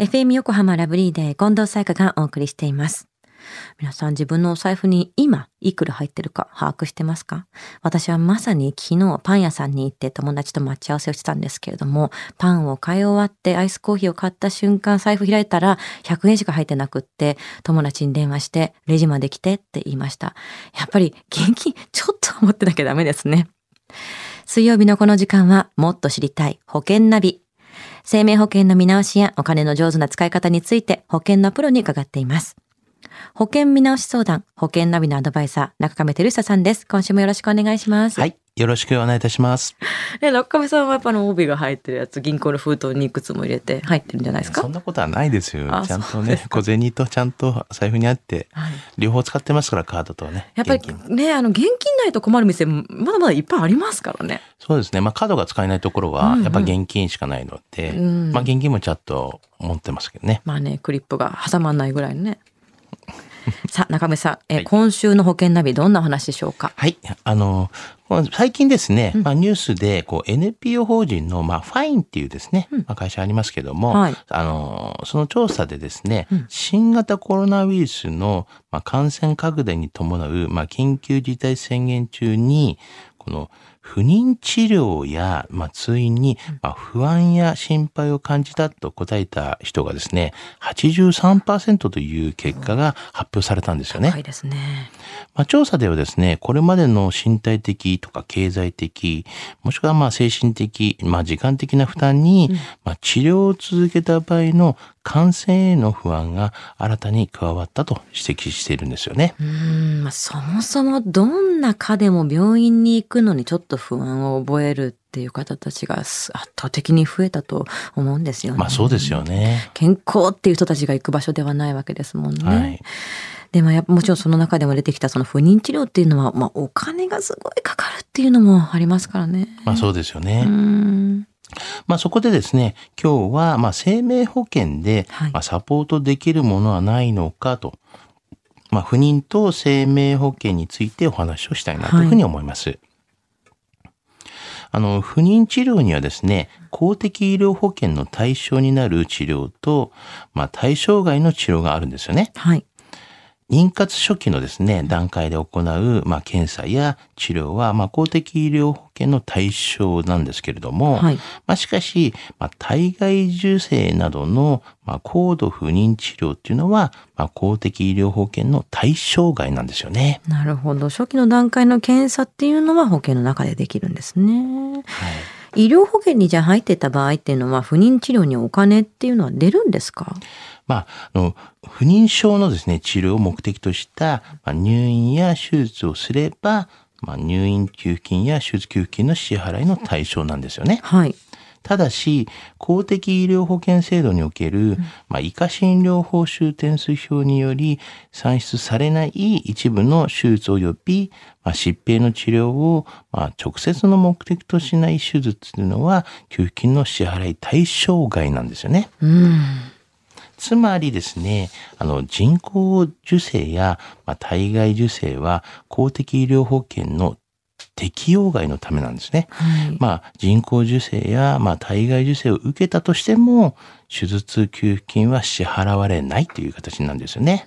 FM 横浜ラブリーで近藤彩香がお送りしています。皆さん自分のお財布に今いくら入ってるか把握してますか？私はまさに昨日パン屋さんに行って友達と待ち合わせをしてたんですけれども、パンを買い終わってアイスコーヒーを買った瞬間財布開いたら100円しか入ってなくって友達に電話してレジまで来てって言いました。やっぱり現金ちょっと持ってなきゃダメですね。水曜日のこの時間はもっと知りたい保険ナビ。生命保険の見直しやお金の上手な使い方について保険のプロに伺っています。保険見直し相談、保険ナビのアドバイザー、中亀照久さんです。今週もよろしくお願いします。はい。よろしくお願いいたします。ね、中亀さんはやっぱあの帯が入ってるやつ、銀行の封筒にいくつも入れて入ってるんじゃないですか？そんなことはないですよあ。ちゃんとね小銭とちゃんと財布にあって、はい両方使ってますから、カードとね。やっぱりね、あの、現金ないと困る店、まだまだいっぱいありますからね。そうですね。まあ、カードが使えないところうんは、うんやっぱ現金しかないので、うんまあ、現金もちゃんと持ってますけどね。まあね、クリップが挟まんないぐらいのね。さあ、中亀さん、え、はい。今週の保険ナビどんなお話でしょうか？はい。あの、最近ですね、まあ、ニュースで、こう、NPO 法人の、まあ、ファインっていうですね、まあ、会社ありますけども、はい。あの、その調査でですね、うん。新型コロナウイルスの、まあ、感染拡大に伴う、まあ、緊急事態宣言中に、この、不妊治療や、まあ、通院に、まあ、不安や心配を感じたと答えた人がですね、83%という結果が発表されたんですよね。高いですね。まあ、調査ではですね、これまでの身体的とか経済的、もしくはまあ精神的、まあ時間的な負担に、まあ治療を続けた場合の感染への不安が新たに加わったと指摘しているんですよね。うーん、まあ、そもそもどんな科でも病院に行くのにちょっと不安を覚えるっていう方たちが圧倒的に増えたと思うんですよね。まあそうですよね。健康っていう人たちが行く場所ではないわけですもんね。はい。でもやっぱもちろんその中でも出てきたその不妊治療っていうのは、まあお金がすごいかかるっていうのもありますからね。まあそうですよね。うーん。まあそこでですね、今日はまあ生命保険ではいまあサポートできるものはないのかと、まあ不妊と生命保険についてお話をしたいなというふうに思います。あの、不妊治療にはですね、公的医療保険の対象になる治療と、まあ対象外の治療があるんですよね。はい。妊活初期のですね、段階で行う、まあ、検査や治療は、まあ、公的医療保険の対象なんですけれども、はいまあ、しかし、まあ、体外受精などの、まあ、高度不妊治療っていうのは、まあ、公的医療保険の対象外なんですよね。なるほど。初期の段階の検査っていうのは保険の中でできるんですね。はい。医療保険にじゃあ入ってた場合っていうのは不妊治療にお金っていうのは出るんですか？まあ、あの、不妊症のですね、治療を目的とした、まあ、入院や手術をすれば、まあ、入院給付金や手術給付金の支払いの対象なんですよね。はい。ただし、公的医療保険制度における、まあ、以下診療報酬点数表により算出されない一部の手術及び、まあ、疾病の治療を、まあ、直接の目的としない手術というのは、給付金の支払い対象外なんですよね。うん。つまりですね、あの、人工受精や、まあ、体外受精は公的医療保険の適用外のためなんですね。はい。まあ、人工授精や、まあ、体外受精を受けたとしても、手術給付金は支払われないという形なんですよね。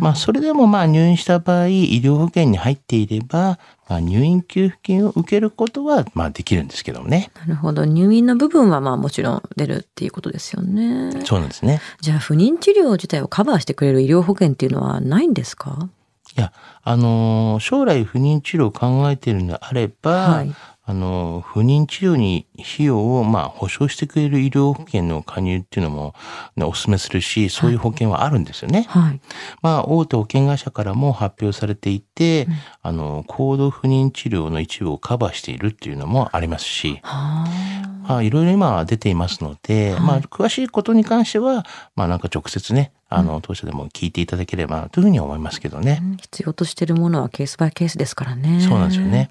まあ、それでもまあ、入院した場合、医療保険に入っていれば、まあ、入院給付金を受けることは、まあ、できるんですけどもね。なるほど。入院の部分はまあもちろん出るっていうことですよね。そうなんですね。じゃあ不妊治療自体をカバーしてくれる医療保険っていうのはないんですか？いや、あのー将来不妊治療を考えているのであれば、はいあのー不妊治療に費用を、まあ、保証してくれる医療保険の加入っていうのも、ね、お勧めするし、そういう保険はあるんですよね。はい。まあ、大手保険会社からも発表されていて、あの、高度不妊治療の一部をカバーしているっていうのもありますし、はあ。まあ、いろいろ今は出ていますので、まあ、詳しいことに関しては、まあ、なんか直接ね、あの、当社でも聞いていただければなというふうに思いますけどね。必要としているものはケースバイケースですからね。そうなんですよね。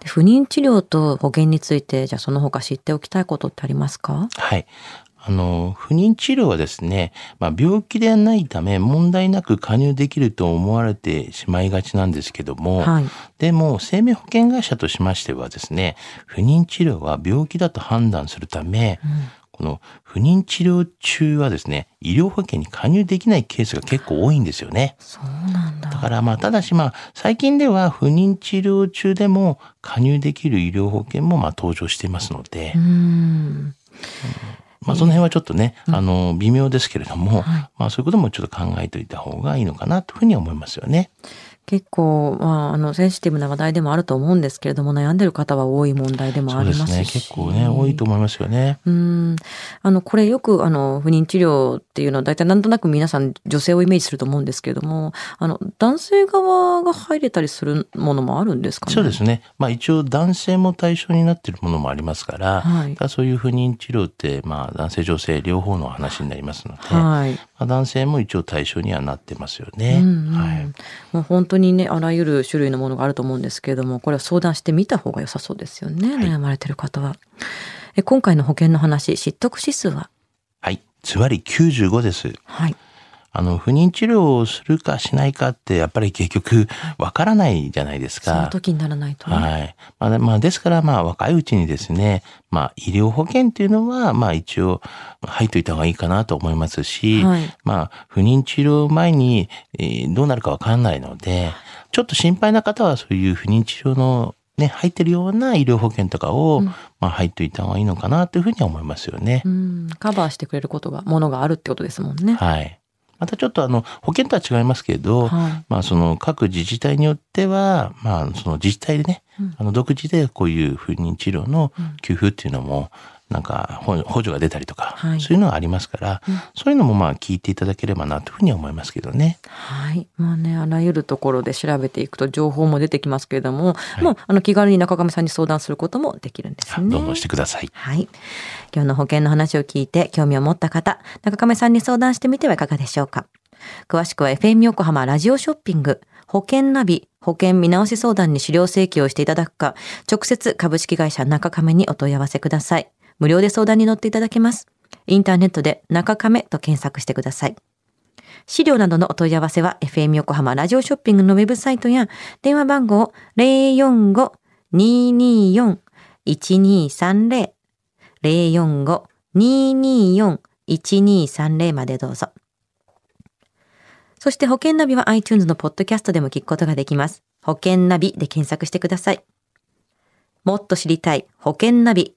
で不妊治療と保険について、じゃあその他知っておきたいことってありますか？はい。あの、不妊治療はですね、まあ、病気ではないため問題なく加入できると思われてしまいがちなんですけども、はい。でも生命保険会社としましてはですね、不妊治療は病気だと判断するため、この不妊治療中はですね、医療保険に加入できないケースが結構多いんですよね。そうなんだ。だからまあ、ただしまあ、最近では不妊治療中でも加入できる医療保険もまあ登場していますので、うん。まあその辺はちょっとね、あの、微妙ですけれども、はいまあそういうこともちょっと考えておいた方がいいのかなというふうに思いますよね。結構、まあ、あの、センシティブな話題でもあると思うんですけれども、悩んでる方は多い問題でもありますし。そうですね。結構ね、多いと思いますよね。うん。あの、これよく、あの、不妊治療っていうのは、大体なんとなく皆さん女性をイメージすると思うんですけれども、あの、男性側が入れたりするものもあるんですかね？そうですね。まあ一応男性も対象になっているものもありますから、はいそういう不妊治療って、まあ男性女性両方の話になりますので、はい。まあ、男性も一応対象にはなってますよね。うんうんはい。もう本当にね、あらゆる種類のものがあると思うんですけれども、これは相談してみた方が良さそうですよね。はい悩まれてる方は。え今回の保険の話、知得指数は？はい。つまり95です。はい。あの、不妊治療をするかしないかって、やっぱり結局、わからないじゃないですか。その時にならないとね。はい。まあ、でまあ、ですから、まあ、若いうちにですね、まあ、医療保険っていうのは、まあ、一応、入っといた方がいいかなと思いますし、はいまあ、不妊治療前に、えーどうなるかわかんないので、ちょっと心配な方は、そういう不妊治療の、ね、入ってるような医療保険とかを、まあ、入っといた方がいいのかなというふうには思いますよね。うん。カバーしてくれることが、ものがあるってことですもんね。はい。またちょっとあの、保険とは違いますけど、はい。まあその各自治体によっては、まあその自治体でね、うん。あの独自でこういう不妊治療の給付っていうのも、なんか補補助が出たりとか、はいそういうのがありますから、そういうのもまあ聞いていただければなというふうには思いますけどね。はい。まあね、あらゆるところで調べていくと情報も出てきますけれども、もう、あの、気軽に中上さんに相談することもできるんですね。どんどんしてください。はい。今日の保険の話を聞いて興味を持った方、中亀さんに相談してみてはいかがでしょうか。詳しくは FM 横浜ラジオショッピング、保険ナビ、保険見直し相談に資料請求をしていただくか、直接株式会社中亀にお問い合わせください。無料で相談に乗っていただけます。インターネットで中亀と検索してください。資料などのお問い合わせは FM 横浜ラジオショッピングのウェブサイトや電話番号045-224-1230 045-224-1230までどうぞ。そして保険ナビは iTunes のポッドキャストでも聞くことができます。保険ナビで検索してください。もっと知りたい保険ナビ。